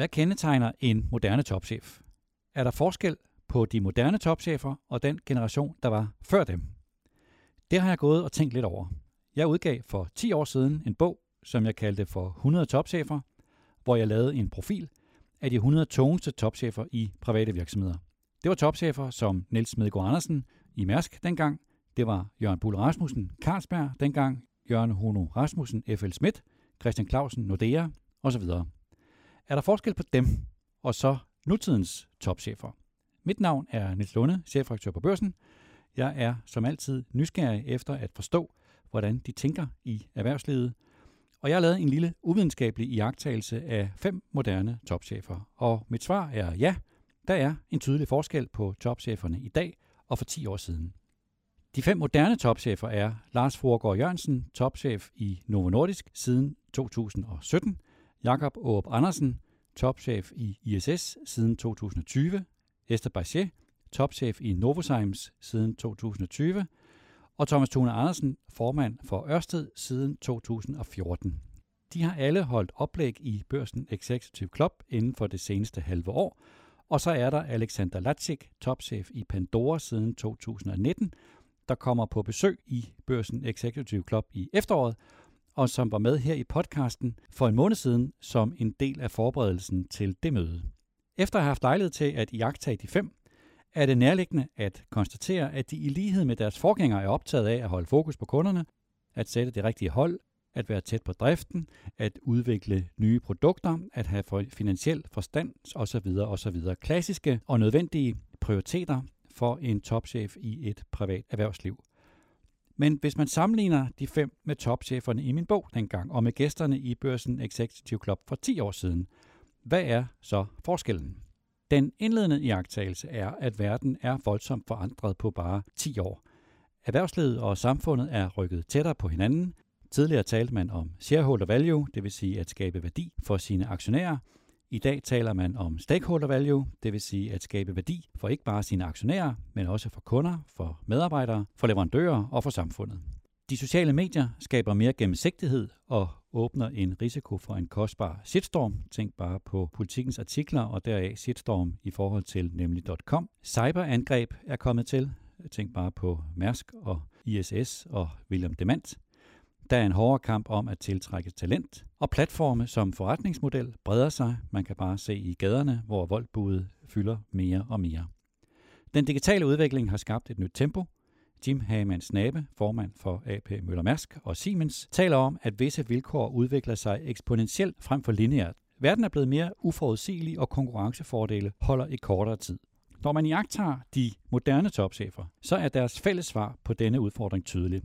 Hvad kendetegner en moderne topchef? Er der forskel på de moderne topchefer og den generation, der var før dem? Det har jeg gået og tænkt lidt over. Jeg udgav for 10 år siden en bog, som jeg kaldte for 100 topchefer, hvor jeg lavede en profil af de 100 tungeste topchefer i private virksomheder. Det var topchefer som Niels Medgaard Andersen i Mærsk dengang, det var Jørgen Bull Rasmussen Carlsberg dengang, Jørgen Hono Rasmussen F.L. Schmidt, Christian Clausen Nordea osv. Er der forskel på dem og så nutidens topchefer? Mit navn er Niels Lunde, chefredaktør på Børsen. Jeg er som altid nysgerrig efter at forstå, hvordan de tænker i erhvervslivet. Og jeg har lavet en lille uvidenskabelig iagttagelse af fem moderne topchefer. Og mit svar er ja, der er en tydelig forskel på topcheferne i dag og for 10 år siden. De fem moderne topchefer er Lars Forgård Jørgensen, topchef i Novo Nordisk siden 2017, Jakob Aarup Andersen, topchef i ISS siden 2020, Esther Bachet, topchef i Novozymes siden 2020, og Thomas Thune Andersen, formand for Ørsted siden 2014. De har alle holdt oplæg i Børsen Executive Club inden for det seneste halve år, og så er der Alexander Latsik, topchef i Pandora siden 2019, der kommer på besøg i Børsen Executive Club i efteråret, og som var med her i podcasten for en måned siden som en del af forberedelsen til det møde. Efter at have haft lejlighed til at iagtage de fem, er det nærliggende at konstatere, at de i lighed med deres forgængere er optaget af at holde fokus på kunderne, at sætte det rigtige hold, at være tæt på driften, at udvikle nye produkter, at have finansiel forstand osv. osv. Klassiske og nødvendige prioriteter for en topchef i et privat erhvervsliv. Men hvis man sammenligner de fem med topcheferne i min bog dengang, og med gæsterne i Børsen Executive Club for 10 år siden, hvad er så forskellen? Den indledende iagttagelse er, at verden er voldsomt forandret på bare 10 år. Erhvervslivet og samfundet er rykket tættere på hinanden. Tidligere talte man om shareholder value, det vil sige at skabe værdi for sine aktionærer, i dag taler man om stakeholder value, det vil sige at skabe værdi for ikke bare sine aktionærer, men også for kunder, for medarbejdere, for leverandører og for samfundet. De sociale medier skaber mere gennemsigtighed og åbner en risiko for en kostbar shitstorm. Tænk bare på politikens artikler og deraf shitstorm i forhold til nemlig.com. Cyberangreb er kommet til. Tænk bare på Mærsk og ISS og William Demant. Der er en hårdere kamp om at tiltrække talent, og platforme som forretningsmodel breder sig. Man kan bare se i gaderne, hvor voldbude fylder mere og mere. Den digitale udvikling har skabt et nyt tempo. Jim Hagemann Snabe, formand for AP Møller Mærsk og Siemens, taler om, at visse vilkår udvikler sig eksponentielt frem for lineært. Verden er blevet mere uforudsigelig, og konkurrencefordele holder i kortere tid. Når man iagtager de moderne topchefer, så er deres fælles svar på denne udfordring tydelig.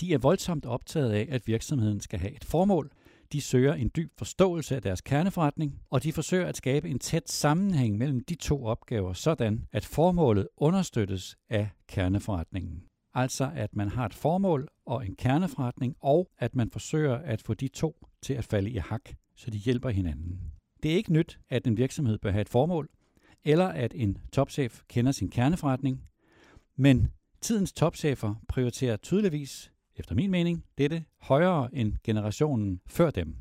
De er voldsomt optaget af, at virksomheden skal have et formål. De søger en dyb forståelse af deres kerneforretning, og de forsøger at skabe en tæt sammenhæng mellem de to opgaver, sådan at formålet understøttes af kerneforretningen. Altså at man har et formål og en kerneforretning, og at man forsøger at få de to til at falde i hak, så de hjælper hinanden. Det er ikke nyt, at en virksomhed bør have et formål, eller at en topchef kender sin kerneforretning, men tidens topchefer prioriterer tydeligvis efter min mening, dette højere end generationen før dem.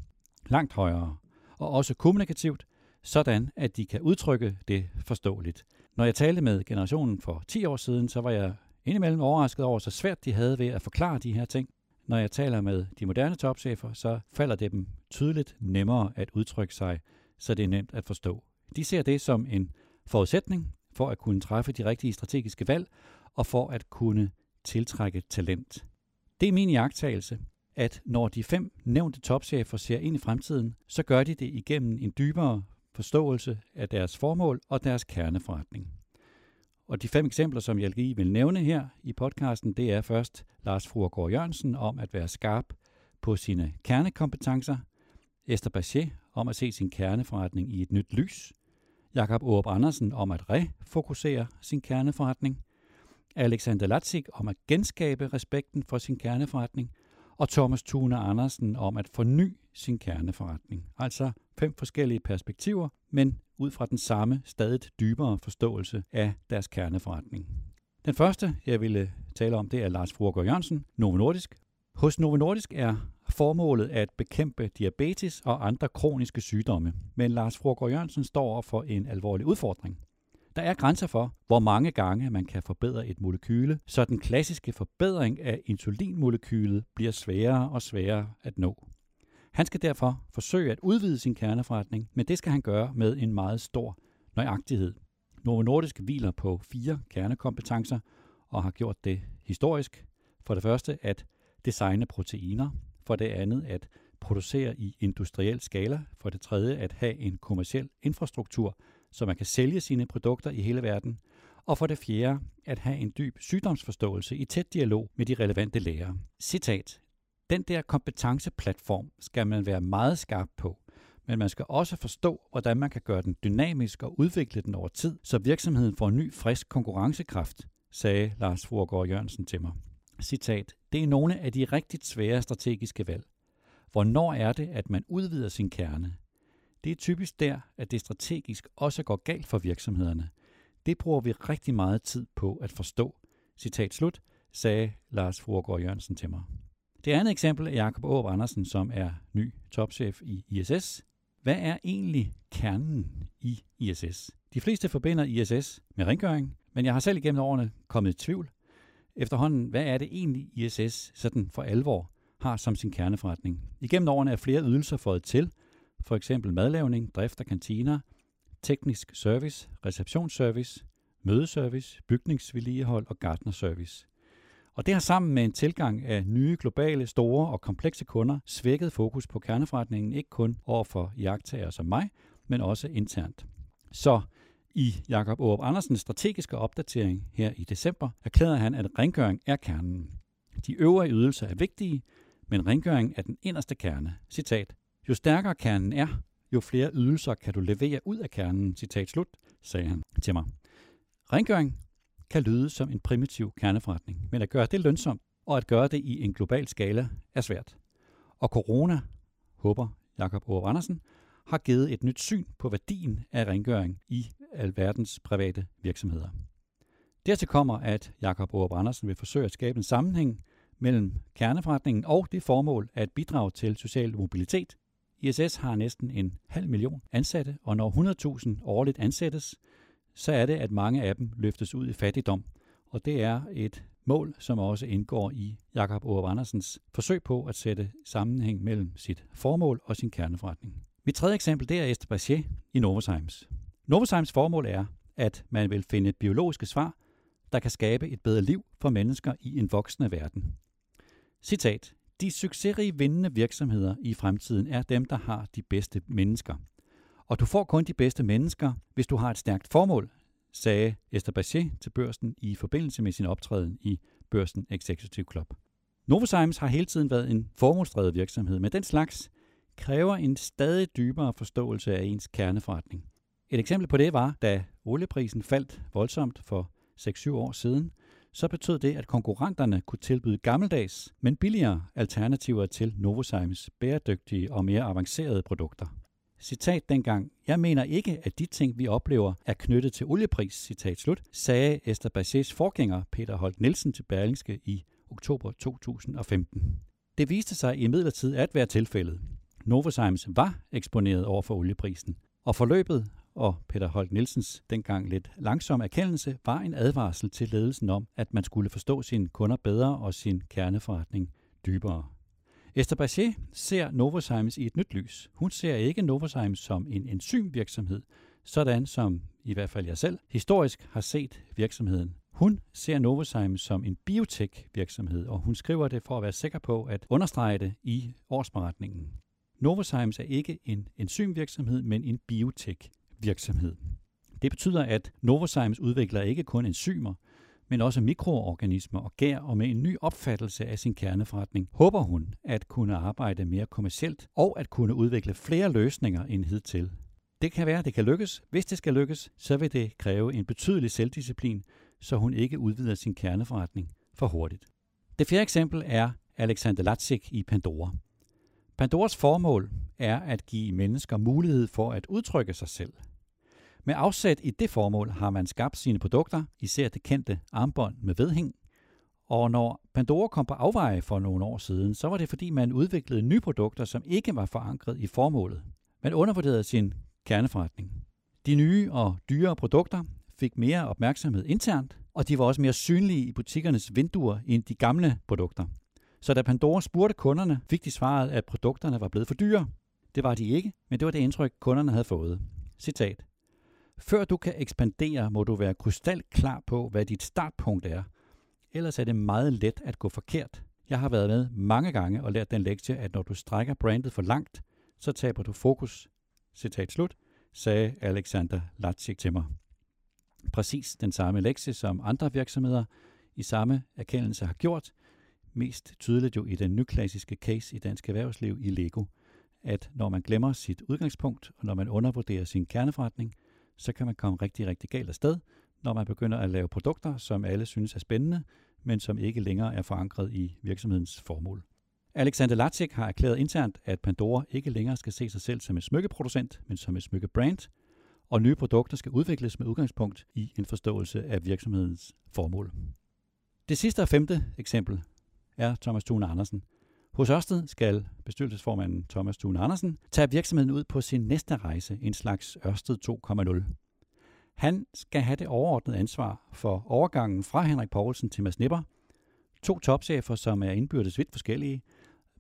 Langt højere. Og også kommunikativt, sådan at de kan udtrykke det forståeligt. Når jeg talte med generationen for 10 år siden, så var jeg indimellem overrasket over, så svært de havde ved at forklare de her ting. Når jeg taler med de moderne topchefer, så falder det dem tydeligt nemmere at udtrykke sig, så det er nemt at forstå. De ser det som en forudsætning for at kunne træffe de rigtige strategiske valg og for at kunne tiltrække talent. Det er min jagttagelse, at når de fem nævnte topchefer ser ind i fremtiden, så gør de det igennem en dybere forståelse af deres formål og deres kerneforretning. Og de fem eksempler, som jeg lige vil nævne her i podcasten, det er først Lars Fruergaard Jørgensen om at være skarp på sine kernekompetencer, Esther Bachet om at se sin kerneforretning i et nyt lys, Jakob Aarup Andersen om at refokusere sin kerneforretning, Alexander Latsik om at genskabe respekten for sin kerneforretning, og Thomas Thune Andersen om at forny sin kerneforretning. Altså fem forskellige perspektiver, men ud fra den samme, stadig dybere forståelse af deres kerneforretning. Den første, jeg ville tale om, det er Lars Fruergaard Jørgensen, Novo Nordisk. Hos Novo Nordisk er formålet at bekæmpe diabetes og andre kroniske sygdomme, men Lars Fruergaard Jørgensen står over for en alvorlig udfordring. Der er grænser for, hvor mange gange man kan forbedre et molekyle, så den klassiske forbedring af insulinmolekylet bliver sværere og sværere at nå. Han skal derfor forsøge at udvide sin kerneforretning, men det skal han gøre med en meget stor nøjagtighed. Novo Nordisk hviler på fire kernekompetencer og har gjort det historisk. For det første at designe proteiner, for det andet at producere i industriel skala, for det tredje at have en kommersiel infrastruktur, så man kan sælge sine produkter i hele verden, og for det fjerde at have en dyb sygdomsforståelse i tæt dialog med de relevante læger. Citat. Den der kompetenceplatform skal man være meget skarp på, men man skal også forstå, hvordan man kan gøre den dynamisk og udvikle den over tid, så virksomheden får ny, frisk konkurrencekraft, sagde Lars Forgård Jørgensen til mig. Citat. Det er nogle af de rigtig svære strategiske valg. Hvornår er det, at man udvider sin kerne? Det er typisk der, at det strategisk også går galt for virksomhederne. Det bruger vi rigtig meget tid på at forstå. Citat slut, sagde Lars Fruergaard Jørgensen til mig. Det andet eksempel er Jakob Aarup Andersen, som er ny topchef i ISS. Hvad er egentlig kernen i ISS? De fleste forbinder ISS med rengøring, men jeg har selv igennem årene kommet i tvivl. Efterhånden, hvad er det egentlig ISS sådan for alvor har som sin kerneforretning? Igennem årene er flere ydelser fået til, for eksempel madlavning, drift af kantiner, teknisk service, receptionsservice, mødeservice, bygningsvedligehold og gartnerservice. Og det har sammen med en tilgang af nye, globale, store og komplekse kunder svækket fokus på kerneforretningen, ikke kun over for jagttager som mig, men også internt. Så i Jakob Aarup Andersens strategiske opdatering her i december erklærede han, at rengøring er kernen. De øvrige ydelser er vigtige, men rengøring er den inderste kerne. Citat. Jo stærkere kernen er, jo flere ydelser kan du levere ud af kernen, citat slut, sagde han til mig. Rengøring kan lyde som en primitiv kerneforretning, men at gøre det lønsomt og at gøre det i en global skala er svært. Og corona, håber Jakob Aarup Andersen, har givet et nyt syn på værdien af rengøring i alverdens private virksomheder. Dertil kommer, at Jakob Aarup Andersen vil forsøge at skabe en sammenhæng mellem kerneforretningen og det formål at bidrage til social mobilitet. ISS har næsten en halv million ansatte, og når 100.000 årligt ansættes, så er det, at mange af dem løftes ud i fattigdom. Og det er et mål, som også indgår i Jakob Aarup Andersens forsøg på at sætte sammenhæng mellem sit formål og sin kerneforretning. Mit tredje eksempel det er Esther Bachet i Novozymes. Novozymes formål er, at man vil finde biologiske svar, der kan skabe et bedre liv for mennesker i en voksende verden. Citat. De succesrige vindende virksomheder i fremtiden er dem, der har de bedste mennesker. Og du får kun de bedste mennesker, hvis du har et stærkt formål, sagde Esther Bachet til børsen i forbindelse med sin optræden i Børsen Executive Club. Novozymes har hele tiden været en formålsdrevet virksomhed, men den slags kræver en stadig dybere forståelse af ens kerneforretning. Et eksempel på det var, da olieprisen faldt voldsomt for 6-7 år siden, så betød det, at konkurrenterne kunne tilbyde gammeldags, men billigere alternativer til Novozymes bæredygtige og mere avancerede produkter. Citat dengang, jeg mener ikke, at de ting, vi oplever, er knyttet til oliepris, citat slut, sagde Esther Bachets forgænger Peter Holt Nielsen til Berlingske i oktober 2015. Det viste sig imidlertid at være tilfældet. Novozymes var eksponeret over for olieprisen, og forløbet og Peter Holt Nielsens dengang lidt langsom erkendelse var en advarsel til ledelsen om, at man skulle forstå sine kunder bedre og sin kerneforretning dybere. Esther Bachet ser Novozymes i et nyt lys. Hun ser ikke Novozymes som en enzymvirksomhed, sådan som i hvert fald jeg selv historisk har set virksomheden. Hun ser Novozymes som en biotech-virksomhed, og hun skriver det for at være sikker på at understrege det i årsberetningen. Novozymes er ikke en enzymvirksomhed, men en biotech virksomhed. Det betyder, at Novozymes udvikler ikke kun enzymer, men også mikroorganismer og gær, og med en ny opfattelse af sin kerneforretning, håber hun at kunne arbejde mere kommercielt og at kunne udvikle flere løsninger end hidtil. Det kan være, at det kan lykkes. Hvis det skal lykkes, så vil det kræve en betydelig selvdisciplin, så hun ikke udvider sin kerneforretning for hurtigt. Det fjerde eksempel er Alexander Latzik i Pandora. Pandoras formål er at give mennesker mulighed for at udtrykke sig selv – med afsæt i det formål har man skabt sine produkter, især det kendte armbånd med vedhæng, Og når Pandora kom på afveje for nogle år siden, så var det fordi, man udviklede nye produkter, som ikke var forankret i formålet. Man undervurderede sin kerneforretning. De nye og dyre produkter fik mere opmærksomhed internt, og de var også mere synlige i butikkernes vinduer end de gamle produkter. Så da Pandora spurgte kunderne, fik de svaret, at produkterne var blevet for dyre. Det var de ikke, men det var det indtryk, kunderne havde fået. Citat. Før du kan ekspandere, må du være krystal klar på, hvad dit startpunkt er. Ellers er det meget let at gå forkert. Jeg har været med mange gange og lært den lektie, at når du strækker brandet for langt, så taber du fokus. Citat slut, sagde Alexander Latsik til mig. Præcis den samme lektie, som andre virksomheder i samme erkendelse har gjort, mest tydeligt jo i den nyklassiske case i dansk erhvervsliv i Lego, at når man glemmer sit udgangspunkt, og når man undervurderer sin kerneforretning, så kan man komme rigtig, rigtig galt afsted, når man begynder at lave produkter, som alle synes er spændende, men som ikke længere er forankret i virksomhedens formål. Alexander Latsik har erklæret internt, at Pandora ikke længere skal se sig selv som en smykkeproducent, men som et smykkebrand, og nye produkter skal udvikles med udgangspunkt i en forståelse af virksomhedens formål. Det sidste og femte eksempel er Thomas Thune Andersen. Hos Ørsted skal bestyrelsesformanden Thomas Thune Andersen tage virksomheden ud på sin næste rejse, en slags Ørsted 2.0. Han skal have det overordnede ansvar for overgangen fra Henrik Poulsen til Mads Nipper, to topchefer, som er indbyrdes vidt forskellige,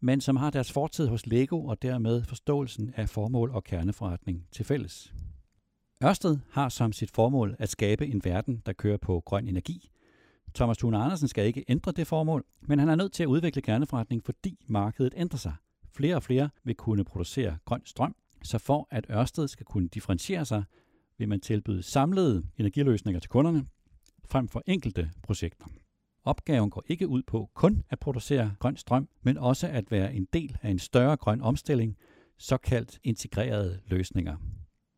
men som har deres fortid hos Lego og dermed forståelsen af formål og kerneforretning til fælles. Ørsted har som sit formål at skabe en verden, der kører på grøn energi. Thomas Thune Andersen skal ikke ændre det formål, men han er nødt til at udvikle kerneforretning, fordi markedet ændrer sig. Flere og flere vil kunne producere grøn strøm, så for at Ørsted skal kunne differentiere sig, vil man tilbyde samlede energiløsninger til kunderne, frem for enkelte projekter. Opgaven går ikke ud på kun at producere grøn strøm, men også at være en del af en større grøn omstilling, såkaldt integrerede løsninger.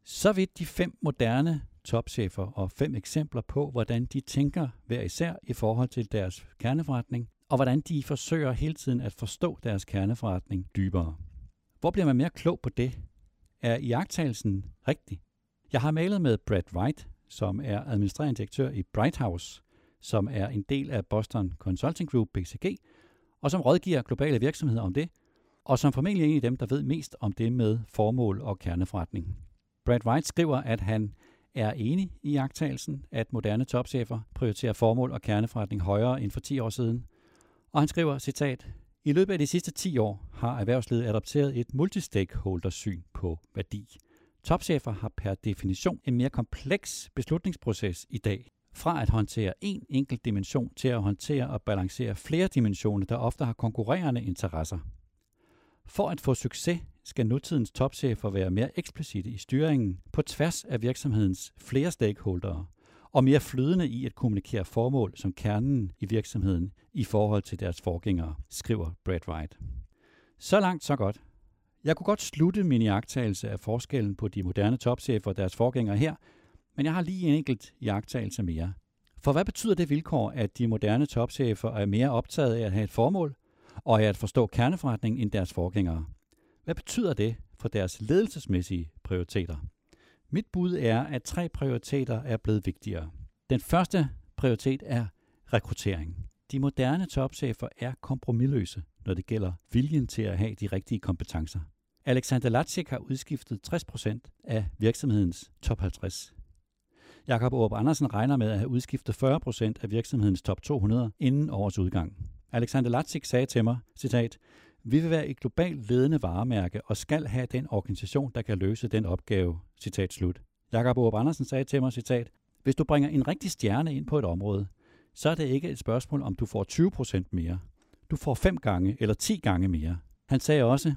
Så vidt de fem moderne topchefer og fem eksempler på, hvordan de tænker hver især i forhold til deres kerneforretning, og hvordan de forsøger hele tiden at forstå deres kerneforretning dybere. Hvor bliver man mere klog på det? Er iagttagelsen rigtig? Jeg har malet med Brad Wright, som er administrerende direktør i Bright House, som er en del af Boston Consulting Group, BCG, og som rådgiver globale virksomheder om det, og som formentlig er en af dem, der ved mest om det med formål og kerneforretning. Brad White skriver, at han er enig i jagttagelsen, at moderne topchefer prioriterer formål og kerneforretning højere end for 10 år siden. Og han skriver, citat, i løbet af de sidste 10 år har erhvervslivet adopteret et multistakeholder-syn på værdi. Topchefer har per definition en mere kompleks beslutningsproces i dag. Fra at håndtere en enkelt dimension til at håndtere og balancere flere dimensioner, der ofte har konkurrerende interesser. For at få succes skal nutidens topchefer være mere eksplicite i styringen på tværs af virksomhedens flere stakeholdere og mere flydende i at kommunikere formål som kernen i virksomheden i forhold til deres forgængere, skriver Brad Wright. Så langt, så godt. Jeg kunne godt slutte min iagtagelse af forskellen på de moderne topchefer og deres forgængere her, men jeg har lige en enkelt iagtagelse mere. For hvad betyder det vilkår, at de moderne topchefer er mere optaget af at have et formål, og af at forstå kerneforretningen end deres forgængere? Hvad betyder det for deres ledelsesmæssige prioriteter? Mit bud er, at tre prioriteter er blevet vigtigere. Den første prioritet er rekruttering. De moderne topchefer er kompromilløse, når det gælder viljen til at have de rigtige kompetencer. Alexander Latschik har udskiftet 60% af virksomhedens top 50. Jakob Aarup Andersen regner med at have udskiftet 40% af virksomhedens top 200 inden årets udgang. Alexander Latschik sagde til mig, citat, vi vil være et globalt ledende varemærke og skal have den organisation, der kan løse den opgave. Citat slut. Jakob Aarup Andersen sagde til mig, citat, hvis du bringer en rigtig stjerne ind på et område, så er det ikke et spørgsmål, om du får 20% mere. Du får 5 gange eller 10 gange mere. Han sagde også,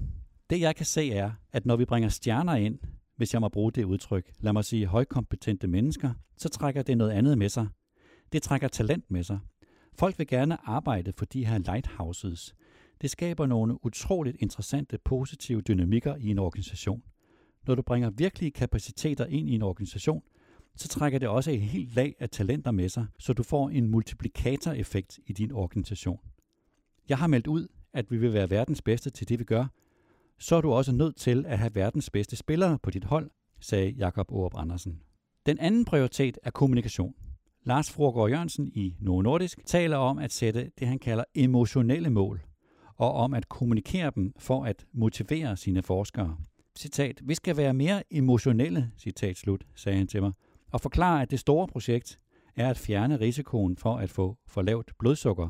det jeg kan se er, at når vi bringer stjerner ind, hvis jeg må bruge det udtryk, lad mig sige højkompetente mennesker, så trækker det noget andet med sig. Det trækker talent med sig. Folk vil gerne arbejde for de her lighthouses. Det skaber nogle utroligt interessante positive dynamikker i en organisation. Når du bringer virkelige kapaciteter ind i en organisation, så trækker det også et helt lag af talenter med sig, så du får en multiplikatoreffekt i din organisation. Jeg har meldt ud, at vi vil være verdens bedste til det, vi gør, så er du også nødt til at have verdens bedste spillere på dit hold, sagde Jakob Aarup Andersen. Den anden prioritet er kommunikation. Lars Frogård Jørgensen i Novo Nordisk taler om at sætte det, han kalder emotionelle mål, og om at kommunikere dem for at motivere sine forskere. Citat, vi skal være mere emotionelle, citat slut, sagde han til mig, og forklare, at det store projekt er at fjerne risikoen for at få for lavt blodsukker.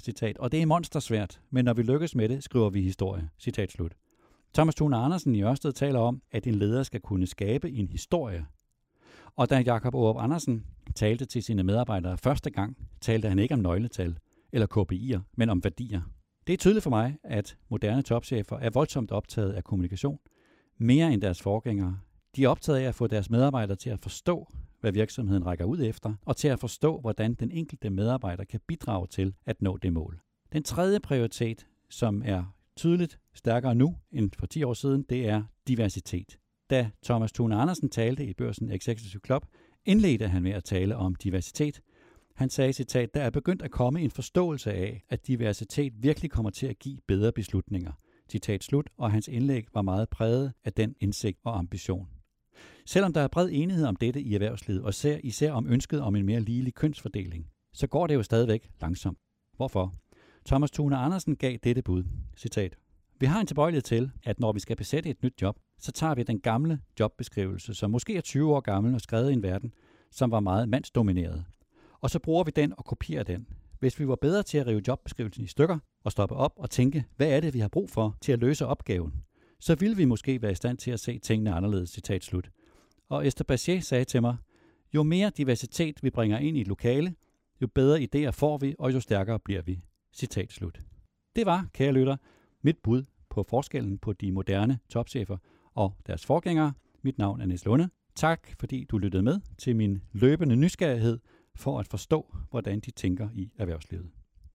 Citat, og det er monstersvært, men når vi lykkes med det, skriver vi historie. Citat slut. Thomas Thune Andersen i Ørsted taler om, at en leder skal kunne skabe en historie. Og da Jakob Aarup Andersen talte til sine medarbejdere første gang, talte han ikke om nøgletal eller KPI'er, men om værdier. Det er tydeligt for mig, at moderne topchefer er voldsomt optaget af kommunikation, mere end deres forgængere. De er optaget af at få deres medarbejdere til at forstå, hvad virksomheden rækker ud efter, og til at forstå, hvordan den enkelte medarbejder kan bidrage til at nå det mål. Den tredje prioritet, som er tydeligt stærkere nu end for 10 år siden, det er diversitet. Da Thomas Thune Andersen talte i Børsen Executive Club, indledte han med at tale om diversitet. Han sagde citat, der er begyndt at komme en forståelse af, at diversitet virkelig kommer til at give bedre beslutninger. Citat slut, og hans indlæg var meget præget af den indsigt og ambition. Selvom der er bred enighed om dette i erhvervslivet, og ser især om ønsket om en mere ligelig kønsfordeling, så går det jo stadigvæk langsomt. Hvorfor? Thomas Thune Andersen gav dette bud. Citat. Vi har en tilbøjelighed til, at når vi skal besætte et nyt job, så tager vi den gamle jobbeskrivelse, som måske er 20 år gammel og skrevet i en verden, som var meget mandsdomineret. Og så bruger vi den og kopierer den. Hvis vi var bedre til at rive jobbeskrivelsen i stykker og stoppe op og tænke, hvad er det, vi har brug for til at løse opgaven, så ville vi måske være i stand til at se tingene anderledes, citat slut. Og Esther Bachet sagde til mig, jo mere diversitet vi bringer ind i et lokale, jo bedre idéer får vi, og jo stærkere bliver vi. Citat slut. Det var, kære lytter, mit bud på forskellen på de moderne topchefer og deres forgængere. Mit navn er Niels Lunde. Tak fordi du lyttede med til min løbende nysgerrighed for at forstå, hvordan de tænker i erhvervslivet.